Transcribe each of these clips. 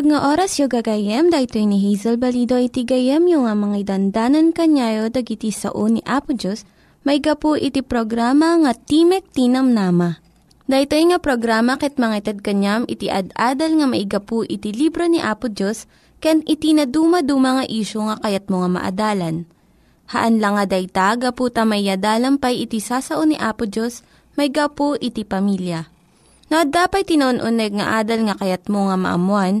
Naimbag nga oras yung gagayem, dahito ni Hazel Balido iti gayem yung nga mga dandanan kanyayo dagiti sao ni Apo Diyos, may gapu iti programa nga Timek Tinam Nama. Dahito nga programa ket mga itad kanyam iti ad-adal nga maigapu iti libro ni Apo Diyos, ken iti na dumaduma nga isyo nga kayat mo nga maadalan. Haan lang nga dayta, gapu tamayadalampay iti sasao ni Apo Diyos, may gapu iti pamilya. No, dapat tinon-uneg nga adal nga kayat mo nga maamuan,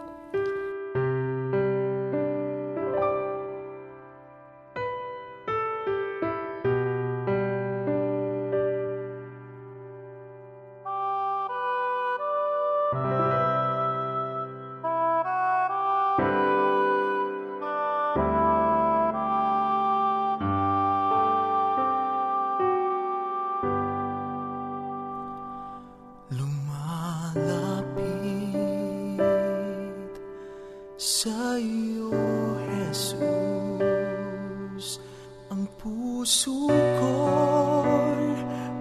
Puso ko'y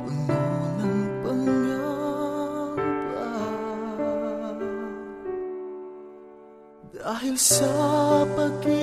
puno ng. Dahil sa pag-ibig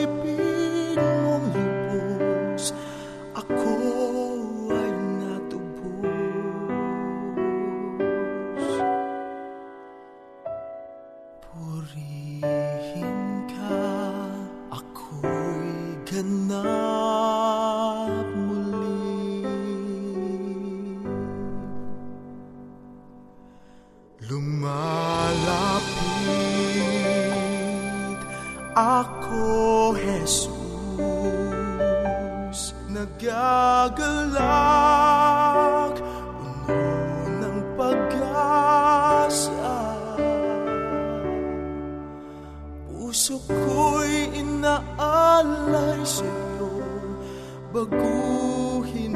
Puso ko'y inaalay sa'yo, baguhin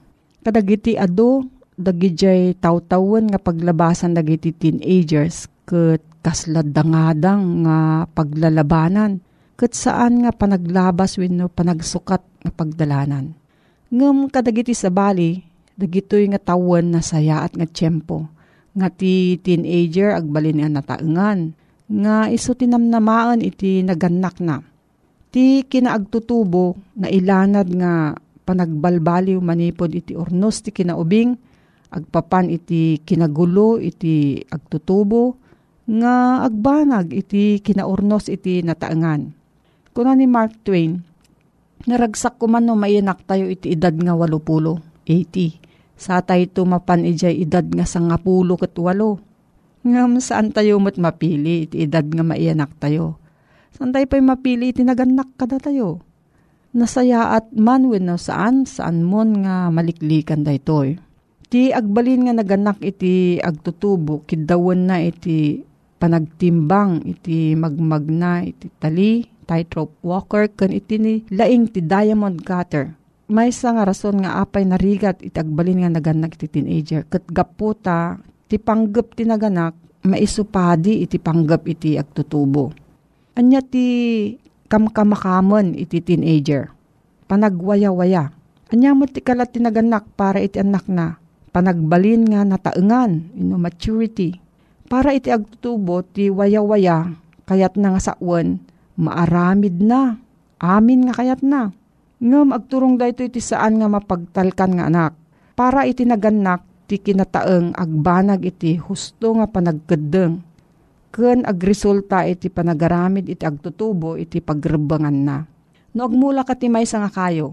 Kadagiti ado, dagijay tawtawan nga paglabasan dagiti teenagers ket kasladdangadang nga paglalabanan ket saan nga panaglabas wenno panagsukat nga pagdalanan. Ngem kadagiti sa bali, dagitoy nga tawen na saya at nga tiyempo nga ti teenager agbalin nga nataengan nga iso tinamnamaan iti naganak na. Ti kinaagtutubo nga ilanad nga panagbalbaliw manipod iti ornos ti kinaubing agpapan iti kinagulo iti agtutubo nga agbanag iti kinaurnos iti nataengan. Kuna ni Mark Twain, naragsak ko man no mayanak tayo iti edad nga walupulo, 80. Sa tayo tumapan ijay edad nga sangapulo kat walo. Ngam saan tayo mat mapili iti edad nga maiyanak tayo. Saan tayo pa'y mapili iti naganak kada tayo. Nasaya at man wenno saan, saan mon nga maliklikan daytoy. Ti agbalin nga naganak iti agtutubo, kidawan na iti panagtimbang, iti magmagna, iti tali, tightrope walker, kan iti ni laing ti diamond cutter. May isa nga rason nga apay narigat iti agbalin nga naganak iti teenager. Kat gaputa, ti panggap ti naganak, maisupadi iti panggap iti agtutubo. Anya ti kamkamakaman iti teenager. Panagwaya-waya. Anya mo ti kalat ti naganak para iti anak na. Panagbalin nga nataengan, ino maturity. Para iti agtutubo ti waya-waya, kayat na nga sawan, maaramid na. Amin nga kayat na. Ngam agturong dayto iti saan nga mapagtalkan nga anak. Para iti naganak ti kinataeng agbanag iti husto nga panagkedeng. Ken agresulta iti panagaramid iti agtutubo iti pagrebangan na. No agmula ka ti maysa nga kayo.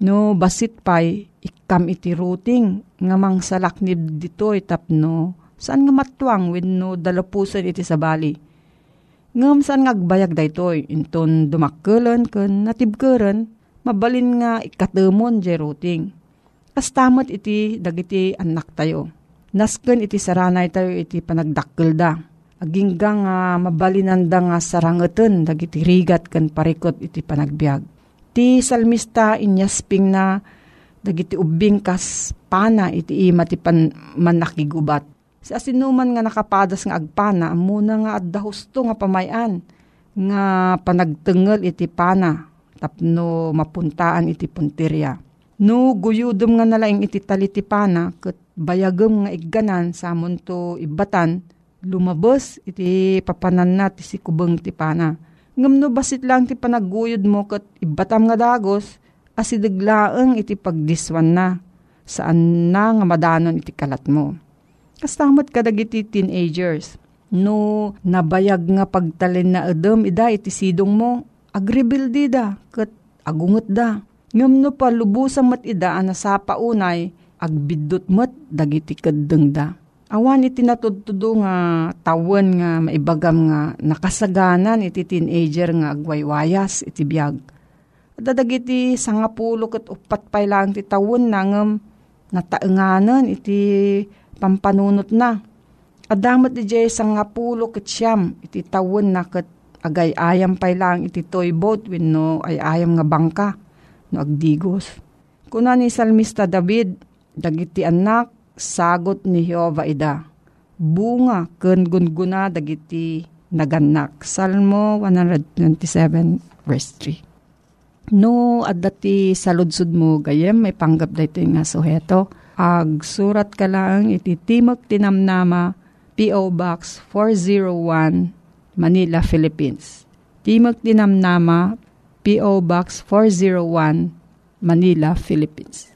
No basit pay ikam iti routing nga mangsalaknib dito itapno saan nga matwang wenno dalapusan iti sabali. Ngam saan nga agbayag daytoy inton dumakkelan ken natibkeren mabalin nga ikatemon je routing. Kastamot iti dagiti anak tayo. Nasken iti saranay tayo iti panagdakkel da. Agingga nga mabalinanda nga sarangeten dagiti rigat ken parikot iti panagbiag. Ti salmista inyasping na dagiti ubing kas pana iti ima ti manakigubat. Sa asinuman nga nakapadas nga agpana, muna nga adda husto nga pamayan nga panagtengel iti pana tapno mapuntaan iti puntirya. No guyudom nga nalaing iti taliti pana ket bayagem nga igganan sa to ibatan lumabas iti papanan na ti si kubeng ti pana. Ngam no basit lang ti panaguyod mo kat ibatam nga dagos, asidaglaeng iti pagdiswan na, saan na nga madanon iti kalat mo. Kastamot kadag iti teenagers, no nabayag nga pagtalin na edem ida iti sidong mo, agribildi da, kat agungot da. Ngam no palubusan mat ida ana sa paunay, agbidot mat dagiti kadeng da Awan iti natudtudo nga tawen nga maibagam nga nakasaganan iti teenager nga agwaywayas iti biyag. Dadag iti sangapulo ket upat pay lang ti tawen nangem nataenganan iti pampanunot na. Adamat iti sangapulo ket siyam iti tawen na ket agay ayam pay lang iti toy boat wenno ay ayam nga bangka no agdigos. Kuna ni Salmista David, dagiti anak sagot ni Jehova ida. Bunga ken gunguna dagiti naganak. Salmo 127 verse 3. No, adati saludsud mo gayem, may panggap dito nga suheto. Ag surat ka lang iti Timok Tinamnama, P.O. Box 401, Manila, Philippines. Timok Tinamnama, P.O. Box 401, Manila, Philippines.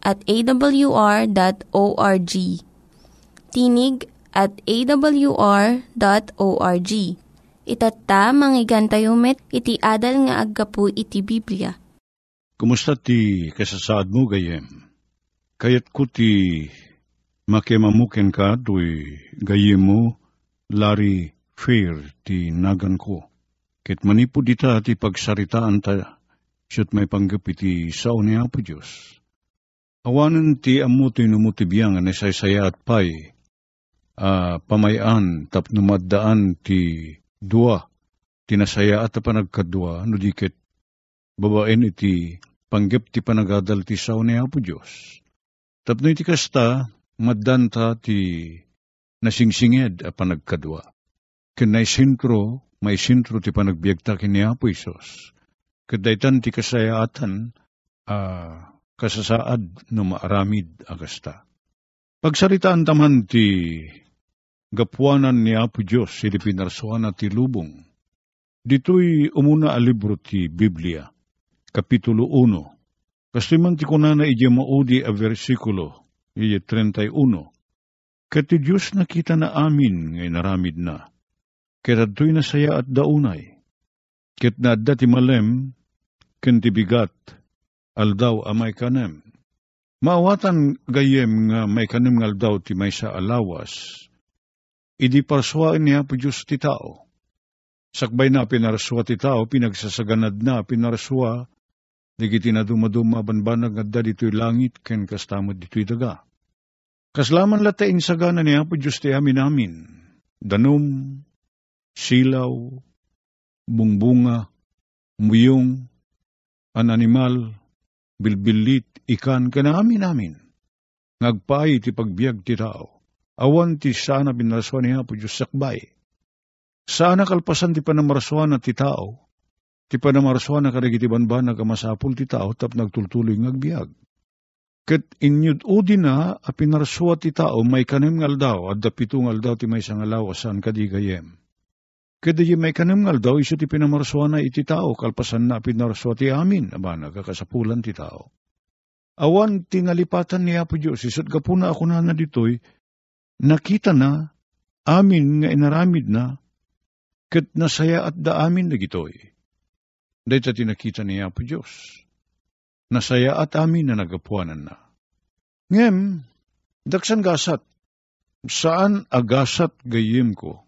at awr.org. Tinig at awr.org. Itatta, manggigan tayo met, iti adal nga aggapu iti Biblia. Kumusta ti kasasaad mo gayem? Kayat ko ti makimamuken ka do'y gayem mo lari fair ti nagan ko. Ket manipo dita ti pagsaritaan ta, siyot may panggap iti sao ni Apo Diyos Awanan ti amutoy numutibiyang na saysaya at pay, uh, pamayan tap numaddaan ti dua, tinasaya at panagkadua, no dikit babaen iti panggap ti panagadal ti sao ni Apo Diyos. Tapno iti kasta, maddanta ti nasingsinged a panagkadua. Kinay sintro, may sintro ti panagbiagta kini Apo Isos. Kadaytan ti kasayaatan, ah, uh, kasasaad no maaramid agasta. Pagsaritaan taman ti gapuanan ni Apo Diyos si pinarsuan ti lubong. Dito'y umuna a libro ti Biblia, Kapitulo 1. Kasi man ti kunana ije maudi a versikulo, ije 31. Kati Diyos nakita na amin ngay naramid na. Kaya to'y nasaya at daunay. Ket na ti malem, ken ti bigat, aldaw amay kanem. Maawatan gayem nga may kanem nga aldaw ti may sa alawas, idi parswain niya po Diyos ti tao. Sakbay na pinarswa ti tao, pinagsasaganad na pinarswa, digiti na dumaduma banbanag nga dito'y langit, ken kastamad dito'y daga. Kaslaman latain sagana niya po Diyos ti amin amin, danom, silaw, bungbunga, muyong, an animal, bilbilit ikan kanami namin. Ngagpay ti pagbiag ti tao. Awan ti sana binaraswan niya po Diyos sakbay. Sana kalpasan ti panamaraswan na ti tao. Ti panamaraswan na karigiti banban na kamasapul ti tao tap nagtultuloy ngagbiag. Ket inyud udi na a pinaraswa ti tao may kanem ngal daw at dapito ngal daw ti may sangalawasan kadigayem. Kada yung may kanamngal daw, iso ti pinamarswa na iti tao, kalpasan na pinamarswa ti amin, aba nagkakasapulan ti tao. Awan tinalipatan ni Apo Diyos, isot ka po na ako na na ditoy, nakita na, amin nga inaramid na, Kat nasaya at daamin na gitoy. Dahil ta tinakita niya po Diyos. Nasaya at amin na nagapuanan na. Ngem, daksan gasat, saan agasat gayim ko?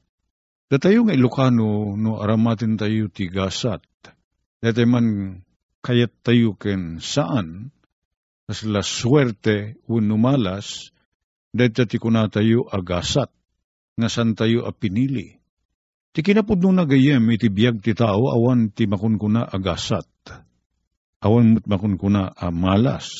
Datayo nga Ilocano no aramatin tayo ti gasat. Dati man kayat tayo ken saan, as la suerte uno malas, dahil ti kuna tayo agasat, nga san tayo apinili. Ti kinapod nung nagayem iti biyag ti tao, awan ti makunkuna agasat. Awan mo't makunkuna amalas.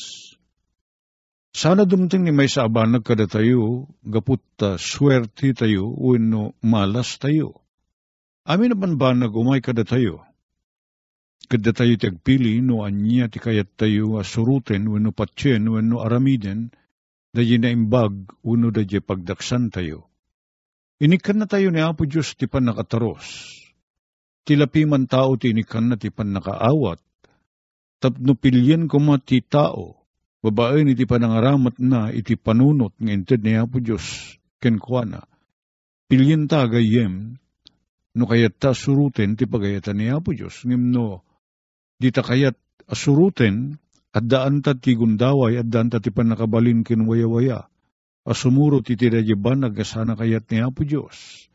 Sana dumting ni may saabanag kada tayo, gaput ta swerte tayo, uno malas tayo. Amin naman ba nagumay kada tayo? Kada tayo tagpili, no anya ti kayat tayo asuruten, wano patyen, wano aramiden, da na imbag, uno da pagdaksan tayo. Inikan na tayo ni Apo Diyos ti pan nakataros. Tilapi man tao ti inikan na ti pan nakaawat. Tapno pilyen ko ma ti tao. Babae ni ti panangaramat na iti panunot ng inted ni Apo Diyos kenkwana. Pilyen ta gayem no kayat ta suruten ti pagayatan ni Apo Diyos. Ngim no Di ta kayat asuruten, at daan ta ti gundaway, at daan ta ti panakabalin kinwaya-waya. Asumuro ti tirajiban, nagasana kayat ni Apo Diyos.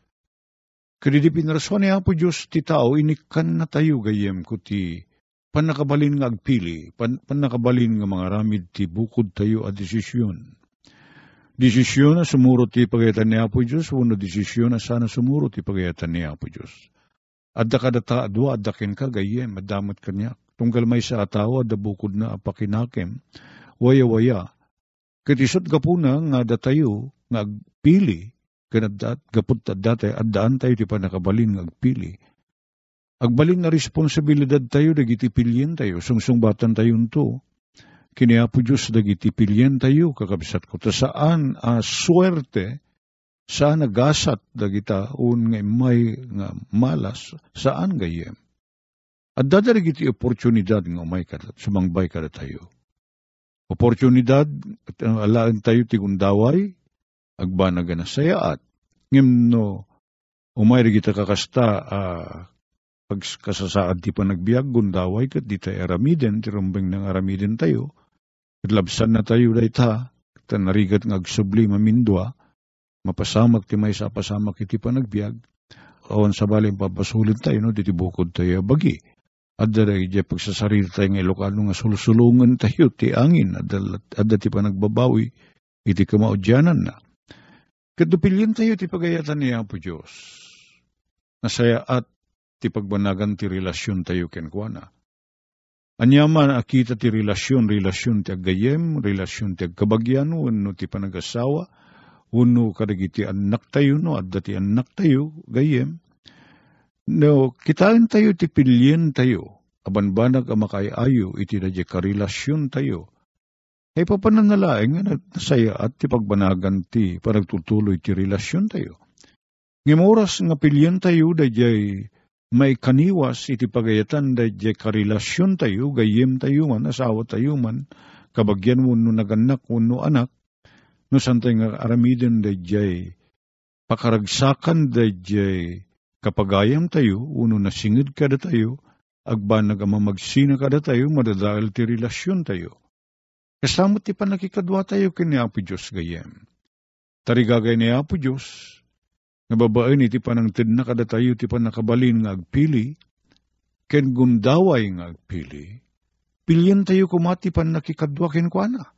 Kadi di pinaraswan ni Apo Diyos ti tao, inikan na tayo gayem ko ti panakabalin nga agpili, pan, panakabalin nga mga ramid ti bukod tayo a desisyon. Desisyon na sumuro ti pagayatan ni Apo Diyos, wano desisyon na sana sumuro ti pagayatan ni Apo Diyos. Adda kada ta adwa adda ken ka gayem adamat kanya. Tunggal may sa atawa adda bukod na apakinakem. Waya waya. Katisot gapuna nga datayo nga agpili kanadat gapot dati addaan tayo ti panakabalin nga agpili. Agbalin nga responsibilidad tayo dagiti pilyen tayo sungsungbatan tayo to. Kiniapo Diyos dagiti pilyen tayo kakabisat ko. Ta saan a uh, swerte saan nagasat dagita un nga may nga malas saan gayem. At dadarag iti oportunidad nga umay ka sumangbay ka tayo. Oportunidad at uh, alaan tayo ti gundaway agbanaga na sayaat. Ngem no umay kita kakasta uh, pag kasasaad ti panagbiag gundaway kat di tayo aramiden ti rumbeng ng aramiden tayo. Labsan na tayo day ta, narigat ng agsubli mamindwa, mapasamak ti may sa pasamak iti panagbiag, awan sa baling papasulit tayo, no, diti bukod tayo bagi. At dara iti pagsasarili tayo ng Ilocano nga sulusulungan tayo ti angin, at ti panagbabawi, iti kamaudyanan na. Kadupilyan tayo ti pagayatan niya po Diyos. Nasaya at ti pagbanagan ti relasyon tayo kenkwana. Anyaman akita ti relasyon, relasyon ti agayem, relasyon ti agkabagyan, no ti panagasawa, uno kadagiti anak tayo no? At dati anak tayo gayem. No kitain tayo ti pilyen tayo. Abanbanag ang makayayo iti dadya karelasyon tayo. Ay papananalaing nga nasaya at ti pagbanagan ti panagtutuloy ti relasyon tayo. Ngimuras nga pilyen tayo dadyay may kaniwas iti pagayatan dadyay karelasyon tayo gayem tayo man asawa tayo man kabagyan mo no naganak no anak no santay nga aramiden dayjay pakaragsakan dayjay kapagayam tayo, uno na singid kada tayo, agbanag ang mamagsina kada tayo, madadahil ti relasyon tayo. Kasamot ti panakikadwa tayo kini Apo Diyos gayem. Tarigagay ni Apo Diyos, nga babae ni ti panangtid na kada ti panakabalin nga agpili, ken gundaway nga agpili, pilyan tayo kumati pan nakikadwa ken kuana.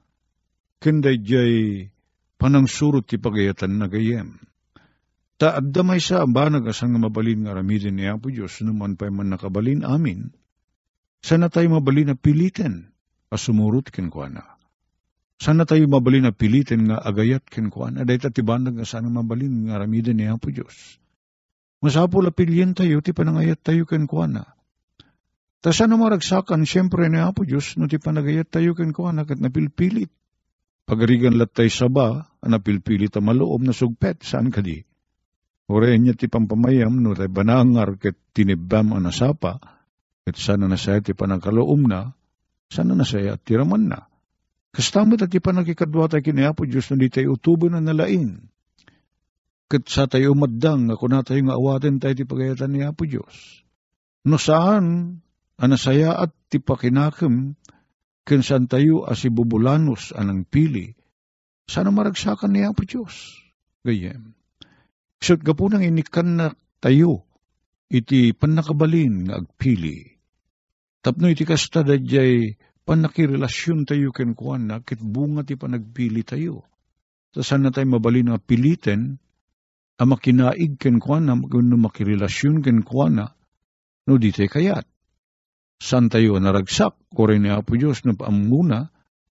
Ken dayjay panang surut ti pagayatan na gayem. Ta adda may sa abanag asang mabalin nga ramidin ni Apo Diyos naman pa man nakabalin amin. Sana tayo mabalin na pilitin asumurot ken kuana. Sana tayo mabalin na pilitin nga agayat ken kuana. Dahil tatibanag nga sana mabalin nga ramidin ni Apo Diyos. Masapo la pilyen tayo ti panangayat tayo ken kuana. Ta sana maragsakan siyempre ni Apo Diyos no ti panagayat tayo ken kuana kat napilpilit Pagarigan latay saba, anapilpili ta maloob na sugpet, saan ka di? Ore niya ti pampamayam, no tay banangar ket tinibam ang nasapa, ket sana na saya ti panagkaloom na, sana na saya at tiraman na. Kastamot at ti panagkikadwa tayo kinayapo Diyos na di tayo utubo na nalain. kat sa tayo umaddang, ako na tayo nga awaten tayo ti pagayatan ni Apo Diyos. No saan, anasaya at ti pakinakam, kinsan tayo as ibubulanos anang pili, sana maragsakan ni Apo Diyos. Gayem. Isot ka nang inikan na tayo, iti panakabalin nga agpili. Tapno iti kasta dadyay panakirelasyon tayo ken kuan na, kit bunga ti panagpili tayo. Sa sana tayo mabalin nga piliten, a makinaig ken kuana, no makirelasyon ken kuana, no di tayo kayat. San tayo naragsak, kore ni Apo Diyos, no paamuna,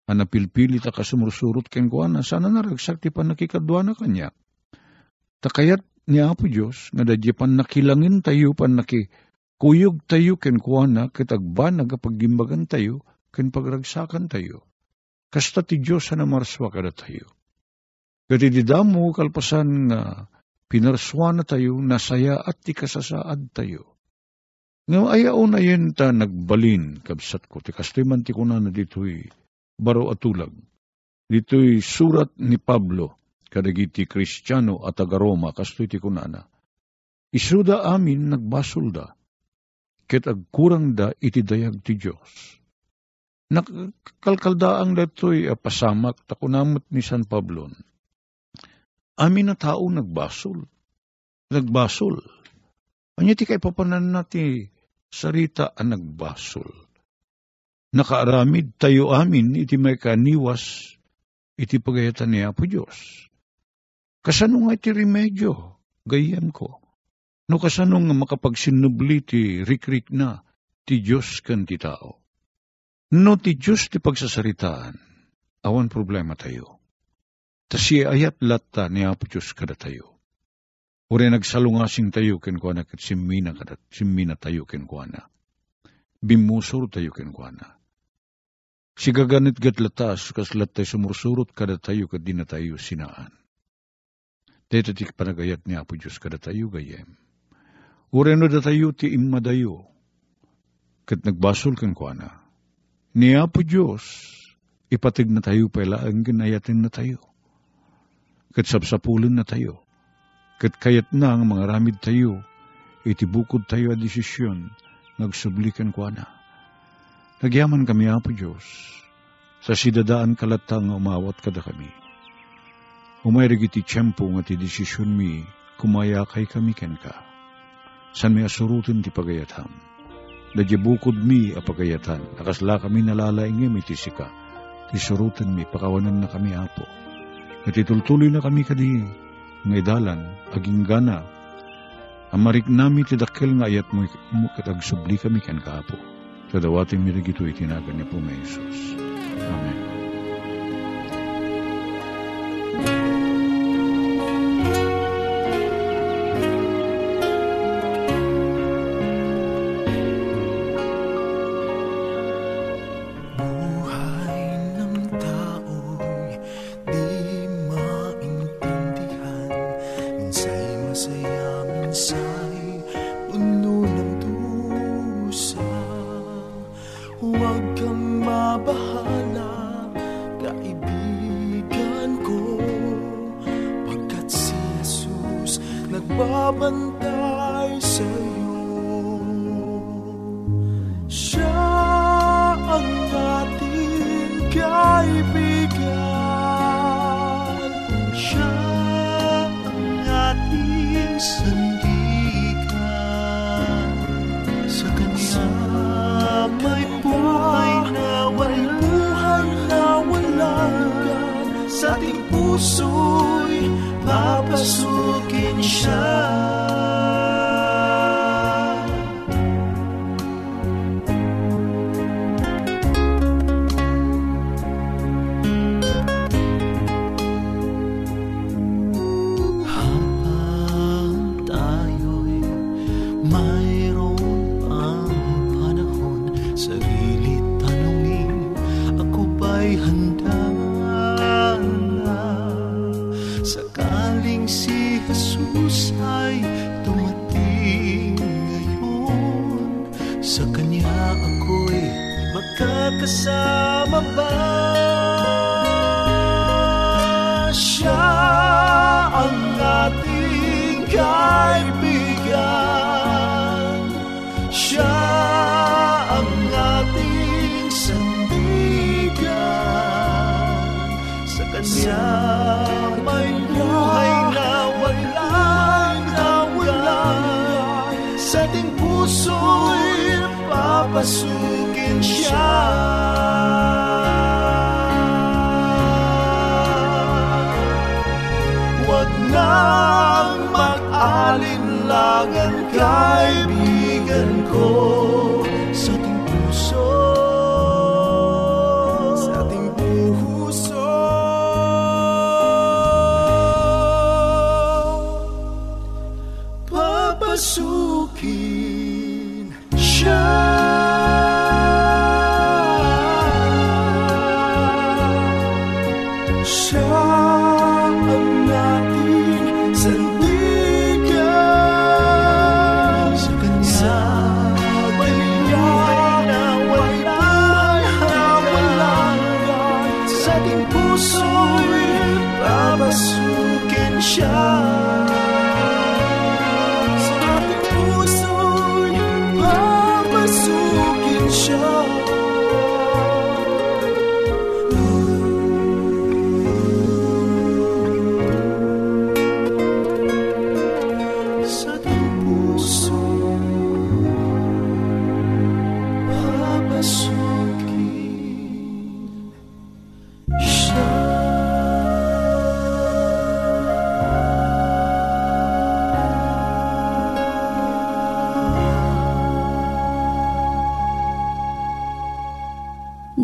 a napilpili ta kasumursurot ken kuana, sana naragsak ti panakikadwa na kanya. Takayat ni Apo Diyos, nga dadya pan nakilangin tayo, pan nakikuyog tayo ken kuana, kitagba nagapagimbagan tayo, ken pagragsakan tayo. Kasta ti Diyos na marswa kada tayo. Kati di damo kalpasan nga pinarswa na tayo, nasaya at ti kasasaad tayo. Nga ayaw na yun ta nagbalin, kabsat ko, ti kastoy man ti kuna na dito'y baro at tulag. Dito'y surat ni Pablo, kadagiti Kristiyano at taga-Roma, kastoy ti kuna na. Isuda amin nagbasol da, ket agkurang da iti dayag ti Diyos. Nakalkalda ang dato'y pasamak, takunamot ni San Pablo, amin na tao nagbasol. Nagbasol. Anya ti kay papanan nati sarita ang nagbasol. Nakaaramid tayo amin iti may kaniwas iti pagayatan ni Apo Diyos. Kasano nga iti remedyo, gayem ko. No kasano nga makapagsinubli ti rikrik na ti Diyos kan ti tao. No ti Diyos ti pagsasaritaan, awan problema tayo Tasi ayat latta ni Apo Diyos kada tayo. Ure nagsalungasing tayo ken kuana ket simmina kada simmina tayo ken kuana. Bimusur tayo ken kuana. Sigaganit gat latas kas latay sumursurot kada tayo ket di na tayo sinaan. Dito ti panagayat ni Apo Diyos kada tayo gayem. Ure no da tayo ti imadayo. Ket nagbasol ken kuana. Ni Apo Diyos ipatig na tayo pala ang ginayatin na tayo kat sapsapulan na tayo. Kat kayat na ang mga ramid tayo, itibukod tayo a desisyon, nagsublikan ko na. Nagyaman kami, Apo Diyos, sa sidadaan kalatang umawat kada kami. Umayrig iti tiyempo nga ti desisyon mi, kumaya kay kami ken ka. San may asurutin ti pagayatam. Dadya bukod mi a pagayatan, nakasla kami nalalaingim iti sika. Ti surutin mi, pakawanan na kami, Apo Natitultuloy na kami kadi, nga idalan, aging gana, amarik nami ti dakkel nga ayat mo, katagsubli kami kan kaapo. Kadawating mirigito itinagan niya po may Isus. Amen. Papasukin siya. Huwag nang mag-alinlangan kaibigan papasukin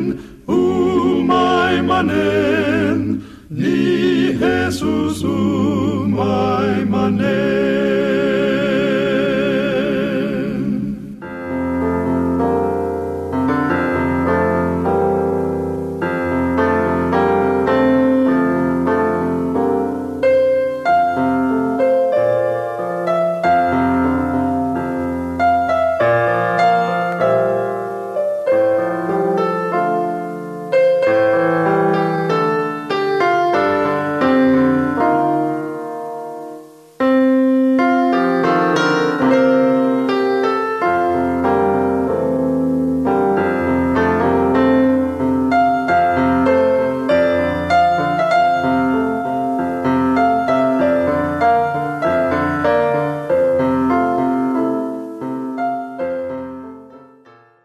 manen, umay manen, ni Jesus umay manen.